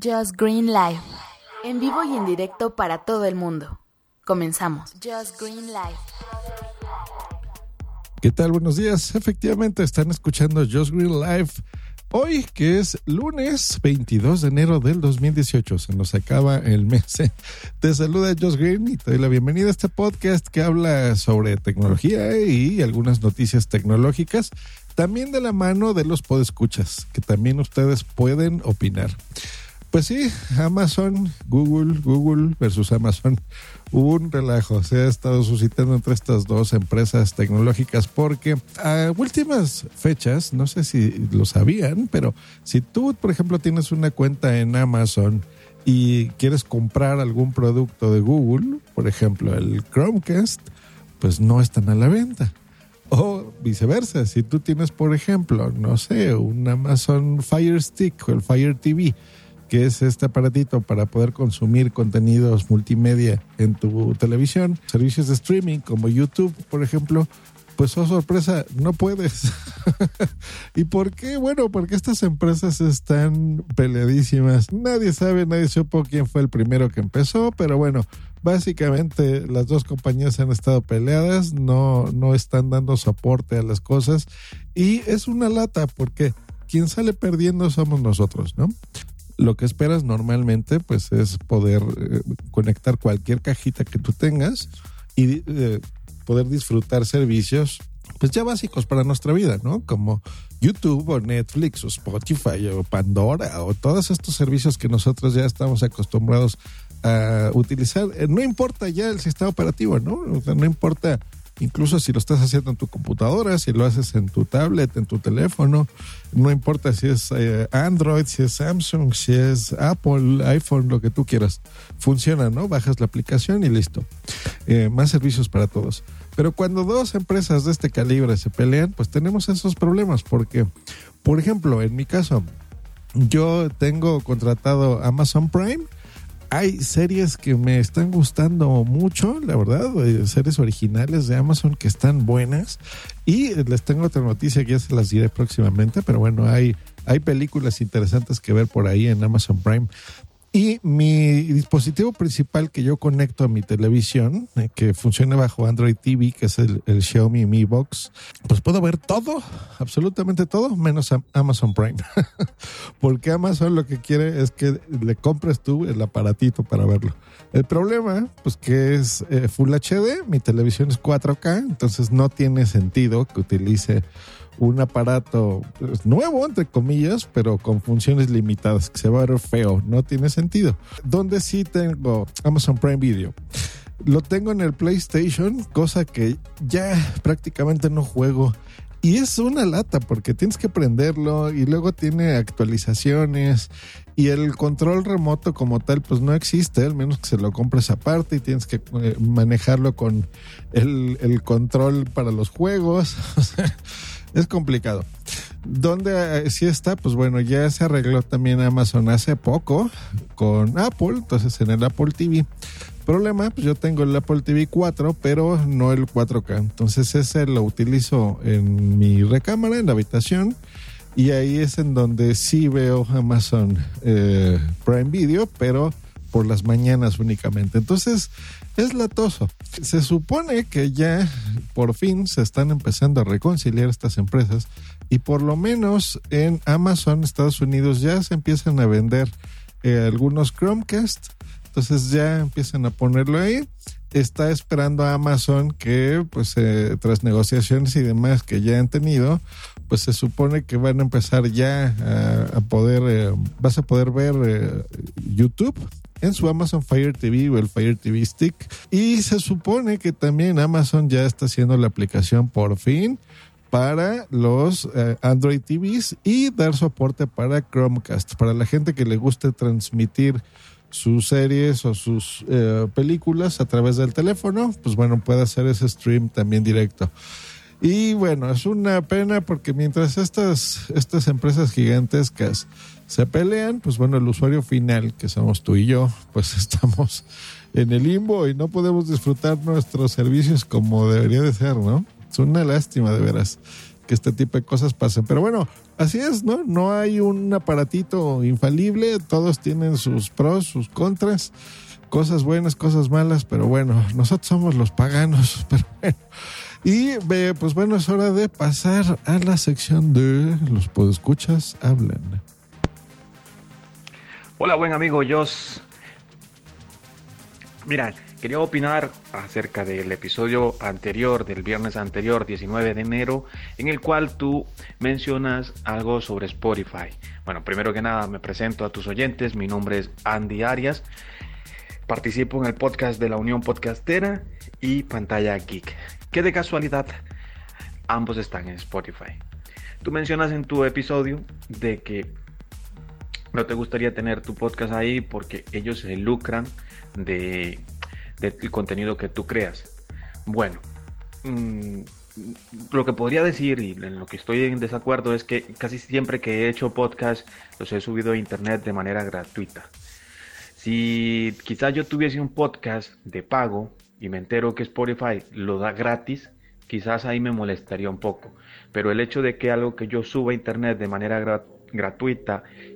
Just Green Live. En vivo y en directo para todo el mundo. Comenzamos. Just Green Live. ¿Qué tal? Buenos días. Efectivamente, están escuchando Just Green Live. Hoy, que es lunes 22 de enero del 2018, se nos acaba el mes. Te saluda Josh Green y te doy la bienvenida a este podcast que habla sobre tecnología y algunas noticias tecnológicas, también de la mano de los podescuchas, que también ustedes pueden opinar. Pues sí, Amazon, Google, Google versus Amazon. Un relajo, se ha estado suscitando entre estas dos empresas tecnológicas porque a últimas fechas, no sé si lo sabían, pero si tú, por ejemplo, tienes una cuenta en Amazon y quieres comprar algún producto de Google, por ejemplo, el Chromecast, pues no están a la venta. O viceversa, si tú tienes, por ejemplo, no sé, un Amazon Fire Stick o el Fire TV, que es este aparatito para poder consumir contenidos multimedia en tu televisión, servicios de streaming como YouTube, por ejemplo, pues oh sorpresa, no puedes. ¿Y por qué? Bueno, porque estas empresas están peleadísimas. Nadie sabe, nadie supo quién fue el primero que empezó, pero bueno, básicamente las dos compañías han estado peleadas, no, no están dando soporte a las cosas y es una lata porque quien sale perdiendo somos nosotros, ¿no? Lo que esperas normalmente pues es poder eh, conectar cualquier cajita que tú tengas y eh, poder disfrutar servicios pues ya básicos para nuestra vida, ¿no? Como YouTube o Netflix o Spotify o Pandora o todos estos servicios que nosotros ya estamos acostumbrados a utilizar. Eh, no importa ya el sistema operativo, ¿no? No importa incluso si lo estás haciendo en tu computadora, si lo haces en tu tablet, en tu teléfono, no importa si es eh, Android, si es Samsung, si es Apple, iPhone, lo que tú quieras, funciona, ¿no? Bajas la aplicación y listo. Eh, más servicios para todos. Pero cuando dos empresas de este calibre se pelean, pues tenemos esos problemas, porque, por ejemplo, en mi caso, yo tengo contratado Amazon Prime hay series que me están gustando mucho, la verdad, eh, series originales de Amazon que están buenas. Y les tengo otra noticia que ya se las diré próximamente, pero bueno, hay, hay películas interesantes que ver por ahí en Amazon Prime. Y mi dispositivo principal que yo conecto a mi televisión, eh, que funciona bajo Android TV, que es el, Xiaomi Mi Box, pues puedo ver todo, absolutamente todo, menos Amazon Prime. Porque Amazon lo que quiere es que le compres tú el aparatito para verlo. El problema, pues que es eh, Full HD, mi televisión es 4K, entonces no tiene sentido que utilice un aparato nuevo, entre comillas, pero con funciones limitadas, que se va a ver feo, no tiene sentido. Donde sí tengo Amazon Prime Video. Lo tengo en el PlayStation, cosa que ya prácticamente no juego. Y es una lata porque tienes que prenderlo y luego tiene actualizaciones y el control remoto como tal pues no existe, al menos que se lo compres aparte y tienes que eh, manejarlo con el control para los juegos. es complicado. ¿Dónde eh, sí está? Pues bueno, ya se arregló también Amazon hace poco con Apple, entonces en el Apple TV. Problema, pues yo tengo el Apple TV 4, pero no el 4K. Entonces ese lo utilizo en mi recámara, en la habitación. Y ahí es en donde sí veo Amazon eh, Prime Video, pero por las mañanas únicamente. Entonces, es latoso. Se supone que ya por fin se están empezando a reconciliar estas empresas y por lo menos en Amazon, Estados Unidos, ya se empiezan a vender eh, algunos Chromecast. Entonces ya empiezan a ponerlo ahí. Está esperando a Amazon que, pues, eh, tras negociaciones y demás que ya han tenido, pues se supone que van a empezar ya a, poder, eh, vas a poder ver YouTube en su Amazon Fire TV o el Fire TV Stick. Y se supone que también Amazon ya está haciendo la aplicación por fin para los eh, Android TVs y dar soporte para Chromecast, para la gente que le guste transmitir sus series o sus eh, películas a través del teléfono, pues bueno, puede hacer ese stream también directo. Y bueno, es una pena porque mientras estas, estas empresas gigantescas se pelean, pues bueno, el usuario final, que somos tú y yo, pues estamos en el limbo y no podemos disfrutar nuestros servicios como debería de ser, ¿no? Es una lástima, de veras. que este tipo de cosas pasen. Pero bueno, así es, ¿no? No hay un aparatito infalible, todos tienen sus pros, sus contras, cosas buenas, cosas malas, pero bueno, nosotros somos los paganos, pero bueno. Y pues bueno, es hora de pasar a la sección de los podescuchas hablan. Hola, buen amigo Jos. Mira, quería opinar acerca del episodio anterior, del viernes anterior, 19 de enero, en el cual tú mencionas algo sobre Spotify. Bueno, primero que nada me presento a tus oyentes, mi nombre es Andy Arias, participo en el podcast de la Unión Podcastera y Pantalla Geek que de casualidad ambos están en Spotify. Tú mencionas en tu episodio de que no te gustaría tener tu podcast ahí porque ellos se lucran de, del contenido que tú creas. Bueno, mm, lo que podría decir y en lo que estoy en desacuerdo es que casi siempre que he hecho podcast los he subido a internet de manera gratuita. Si quizás yo tuviese un podcast de pago, y me entero que Spotify lo da gratis, quizás ahí me molestaría un poco. Pero el hecho de que algo que yo suba a internet de manera gratuita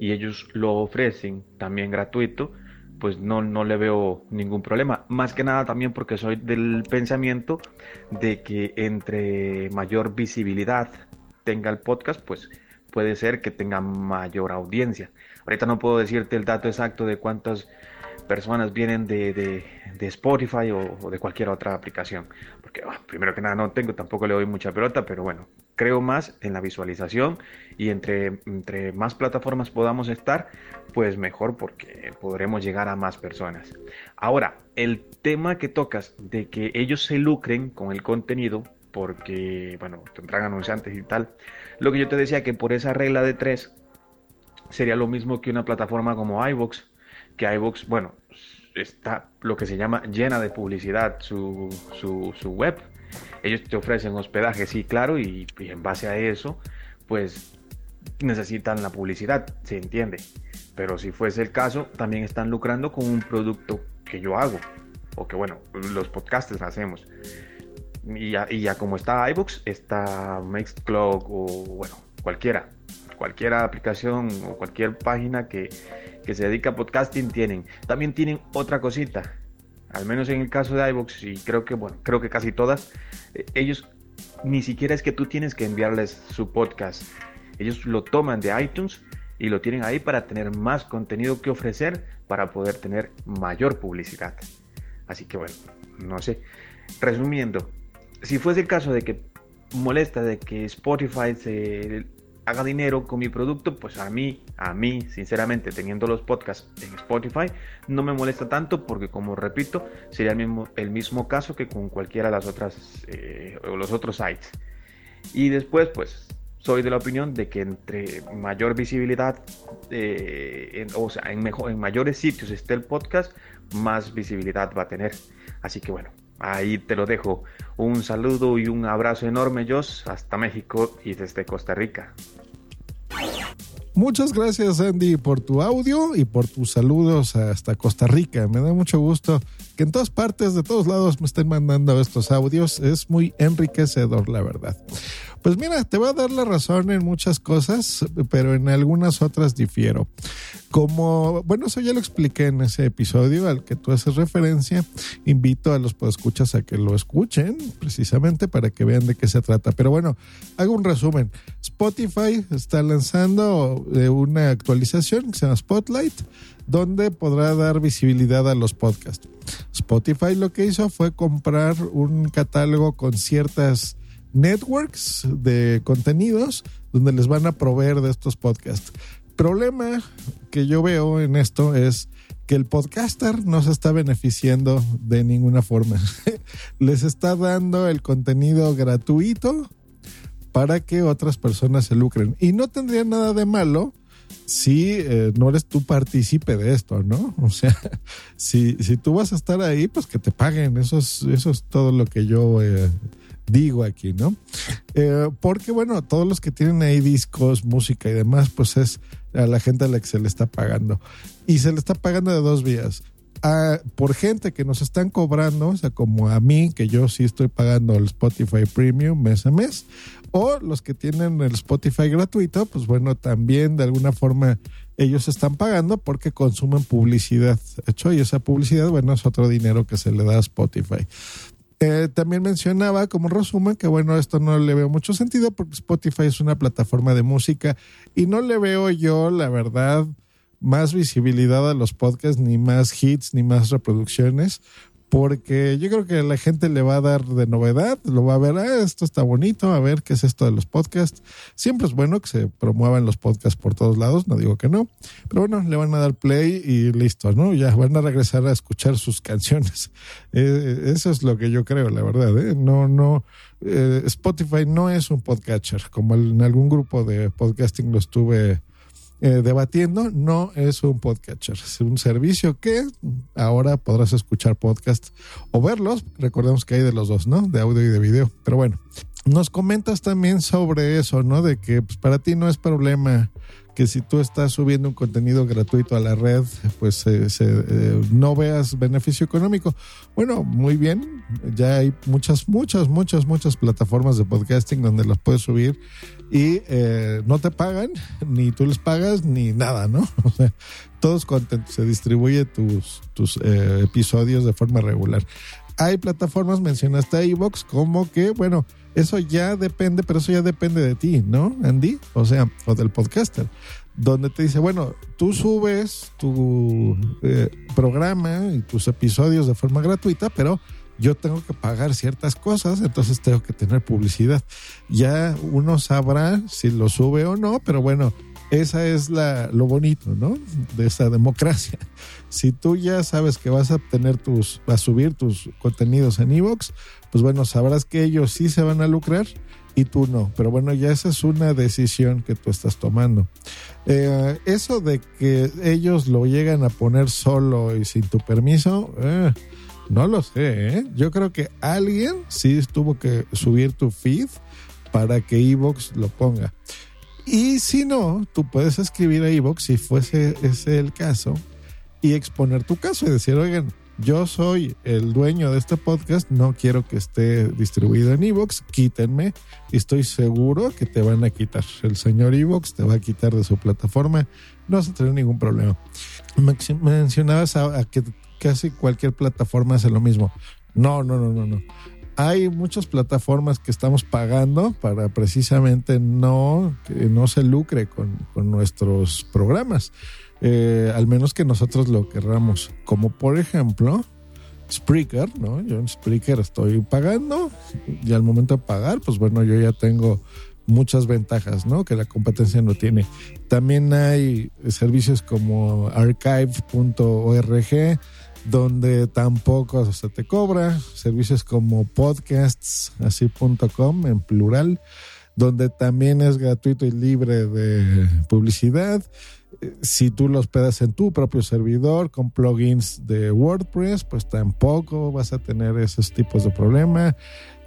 y ellos lo ofrecen también gratuito, pues no, no le veo ningún problema. Más que nada también porque soy del pensamiento de que entre mayor visibilidad tenga el podcast, pues puede ser que tenga mayor audiencia. Ahorita no puedo decirte el dato exacto de cuántas personas vienen de, Spotify o, de cualquier otra aplicación. Porque ah, primero que nada no tengo, tampoco le doy mucha pelota, pero bueno, creo más en la visualización y entre, entre más plataformas podamos estar, pues mejor porque podremos llegar a más personas. Ahora, el tema que tocas de que ellos se lucren con el contenido, porque, bueno, tendrán anunciantes y tal, lo que yo te decía que por esa regla de tres sería lo mismo que una plataforma como iVoox que iVoox, bueno, está lo que se llama llena de publicidad su, su, web. Ellos te ofrecen hospedaje, sí, claro, y, en base a eso, pues necesitan la publicidad, se entiende. Pero si fuese el caso, también están lucrando con un producto que yo hago, o que bueno, los podcasters hacemos. Y ya, y ya como está iVoox, está Mixcloud o bueno, cualquiera, cualquier aplicación o cualquier página que, que se dedica a podcasting tienen. También tienen otra cosita, al menos en el caso de iVoox y creo que, bueno, creo que casi todas, eh, ellos ni siquiera es que tú tienes que enviarles su podcast. Ellos lo toman de iTunes y lo tienen ahí para tener más contenido que ofrecer para poder tener mayor publicidad. Así que bueno, no sé. Resumiendo, si fuese el caso de que molesta de que Spotify se haga dinero con mi producto, pues a mí, a mí, sinceramente, teniendo los podcasts en Spotify, no me molesta tanto porque, como repito, sería el mismo, caso que con cualquiera de las otras eh, los otros sites. Y después, pues, soy de la opinión de que entre mayor visibilidad, eh, o sea, en, mejor, en mayores sitios esté el podcast, más visibilidad va a tener. Así que bueno, ahí te lo dejo. Un saludo y un abrazo enorme, Jos, hasta México y desde Costa Rica. Muchas gracias Andy por tu audio y por tus saludos hasta Costa Rica. Me da mucho gusto que en todas partes, de todos lados me estén mandando estos audios. Es muy enriquecedor, la verdad. Pues mira, te voy a dar la razón en muchas cosas, pero en algunas otras difiero. Como, bueno, eso ya lo expliqué en ese episodio al que tú haces referencia. Invito a los escuchas a que lo escuchen, precisamente para que vean de qué se trata. Pero bueno, hago un resumen. Spotify está lanzando eh, una actualización que se llama Spotlight, donde podrá dar visibilidad a los podcasts. Spotify lo que hizo fue comprar un catálogo con ciertas networks de contenidos donde les van a proveer de estos podcasts. Problema que yo veo en esto es que el podcaster no se está beneficiando de ninguna forma. les está dando el contenido gratuito para que otras personas se lucren. Y no tendría nada de malo si eh, no eres tú partícipe de esto, ¿no? O sea, si, si tú vas a estar ahí, pues que te paguen. Eso es, eso es todo lo que yo... Eh, digo aquí, ¿no? Eh, porque bueno, todos los que tienen ahí discos, música y demás, pues es a la gente a la que se le está pagando. Y se le está pagando de dos vías. por gente que nos están cobrando, o sea, como a mí, que yo sí estoy pagando el Spotify Premium mes a mes, O los que tienen el Spotify gratuito, pues bueno, también de alguna forma ellos están pagando porque consumen publicidad. Hecho, y esa publicidad, bueno, es otro dinero que se le da a Spotify. Eh, también mencionaba como resumen que bueno, esto no le veo mucho sentido porque Spotify es una plataforma de música y no le veo yo, la verdad, más visibilidad a los podcasts, ni más hits, ni más reproducciones, porque yo creo que la gente le va a dar de novedad, lo va a ver, ah, esto está bonito, a ver qué es esto de los podcasts. Siempre es bueno que se promuevan los podcasts por todos lados, no digo que no, pero bueno, le van a dar play y listo, ¿no? Ya van a regresar a escuchar sus canciones. Eh, eso es lo que yo creo, la verdad, ¿eh? No, no, eh, Spotify no es un podcatcher, como en algún grupo de podcasting lo estuve eh, debatiendo, no es un podcatcher, es un servicio que ahora podrás escuchar podcast o verlos. Recordemos que hay de los dos, ¿no? De audio y de video. Pero bueno, nos comentas también sobre eso, ¿no? De que pues, para ti no es problema que si tú estás subiendo un contenido gratuito a la red, pues eh, no veas beneficio económico. Bueno, muy bien, ya hay muchas, muchas, muchas, muchas plataformas de podcasting donde las puedes subir y eh, no te pagan, ni tú les pagas, ni nada, ¿no? O sea, todos contentos, se distribuye tus, tus eh, episodios de forma regular. Hay plataformas, mencionaste Evox, como que, bueno, eso ya depende, pero eso ya depende de ti, ¿no, Andy? O sea, o del podcaster, donde te dice, bueno, tú subes tu eh, programa y tus episodios de forma gratuita, pero yo tengo que pagar ciertas cosas, entonces tengo que tener publicidad. Ya uno sabrá si lo sube o no, pero bueno, esa es la, lo bonito, ¿no? De esa democracia. Si tú ya sabes que vas a tener tus, a subir tus contenidos en Evox, pues bueno, sabrás que ellos sí se van a lucrar y tú no. Pero bueno, ya esa es una decisión que tú estás tomando. Eh, eso de que ellos lo llegan a poner solo y sin tu permiso, eh, no lo sé. ¿eh? Yo creo que alguien sí tuvo que subir tu feed para que Evox lo ponga. Y si no, tú puedes escribir a Evox si fuese ese el caso y exponer tu caso y decir, oigan, yo soy el dueño de este podcast, no quiero que esté distribuido en Evox, quítenme y estoy seguro que te van a quitar. El señor Evox te va a quitar de su plataforma, no vas a tener ningún problema. Mencionabas que casi cualquier plataforma hace lo mismo. No, no, no, no, no. Hay muchas plataformas que estamos pagando para precisamente no no se lucre con, con nuestros programas. Eh, al menos que nosotros lo querramos. Como por ejemplo, Spreaker, ¿no? Yo en Spreaker estoy pagando y al momento de pagar, pues bueno, yo ya tengo muchas ventajas, ¿no? Que la competencia no tiene. También hay servicios como archive.org, donde tampoco se te cobra, servicios como podcasts, así.com en plural, donde también es gratuito y libre de publicidad si tú los pedas en tu propio servidor con plugins de WordPress, pues tampoco vas a tener esos tipos de problema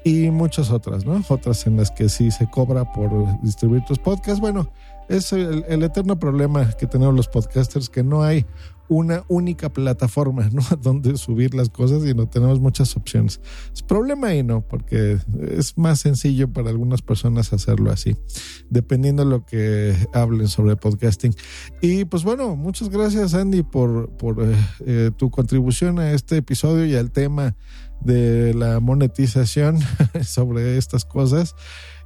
y muchas otras, ¿no? Otras en las que sí se cobra por distribuir tus podcasts. Bueno, es el, el eterno problema que tenemos los podcasters, que no hay una única plataforma, ¿no? Donde subir las cosas y no tenemos muchas opciones. Es problema y no, porque es más sencillo para algunas personas hacerlo así, dependiendo de lo que hablen sobre podcasting. Y pues bueno, muchas gracias Andy por, por eh, eh, tu contribución a este episodio y al tema de la monetización sobre estas cosas.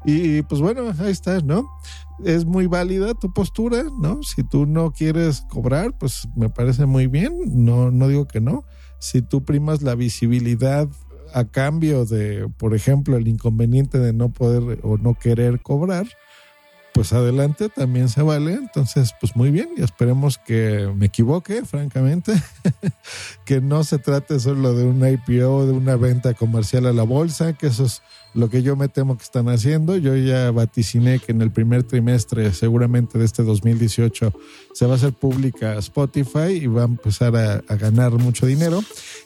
Y pues bueno, ahí está, ¿no? Es muy válida tu postura, ¿no? Si tú no quieres cobrar, pues me parece muy bien, no, no digo que no. Si tú primas la visibilidad a cambio de, por ejemplo, el inconveniente de no poder o no querer cobrar, pues adelante, también se vale. Entonces, pues muy bien, y esperemos que me equivoque, francamente, que no se trate solo de un IPO, de una venta comercial a la bolsa, que eso es lo que yo me temo que están haciendo. Yo ya vaticiné que en el primer trimestre, seguramente de este 2018, se va a hacer pública Spotify y va a empezar a, a ganar mucho dinero.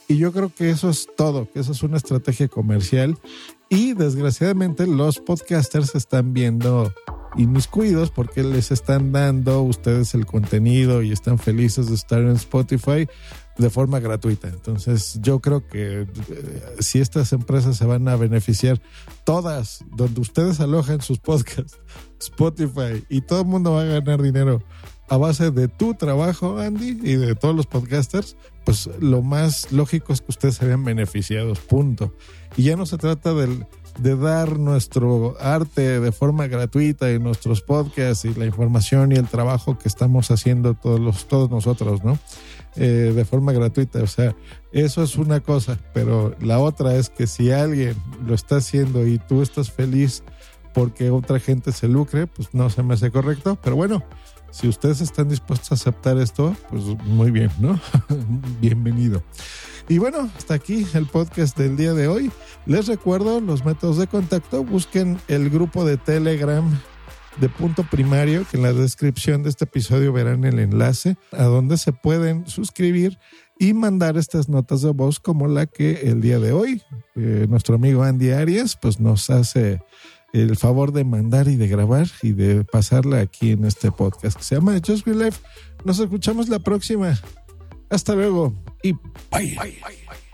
Y yo creo que eso es todo, que eso es una estrategia comercial. Y desgraciadamente los podcasters están viendo inmiscuidos porque les están dando ustedes el contenido y están felices de estar en Spotify, de forma gratuita. Entonces yo creo que eh, si estas empresas se van a beneficiar, todas, donde ustedes alojan sus podcasts, Spotify, y todo el mundo va a ganar dinero a base de tu trabajo, Andy, y de todos los podcasters, pues lo más lógico es que ustedes se vean beneficiados, punto. Y ya no se trata del, de dar nuestro arte de forma gratuita y nuestros podcasts y la información y el trabajo que estamos haciendo todos, los, todos nosotros, ¿no? Eh, de forma gratuita. O sea, eso es una cosa, pero la otra es que si alguien lo está haciendo y tú estás feliz porque otra gente se lucre, pues no se me hace correcto, pero bueno si ustedes están dispuestos a aceptar esto, pues muy bien, ¿no? Bienvenido. Y bueno, hasta aquí el podcast del día de hoy. Les recuerdo los métodos de contacto. Busquen el grupo de Telegram de punto primario, que en la descripción de este episodio verán el enlace a donde se pueden suscribir y mandar estas notas de voz como la que el día de hoy eh, nuestro amigo Andy Arias pues nos hace el favor de mandar y de grabar y de pasarla aquí en este podcast que se llama Just Green Life. Nos escuchamos la próxima. Hasta luego y bye. bye, bye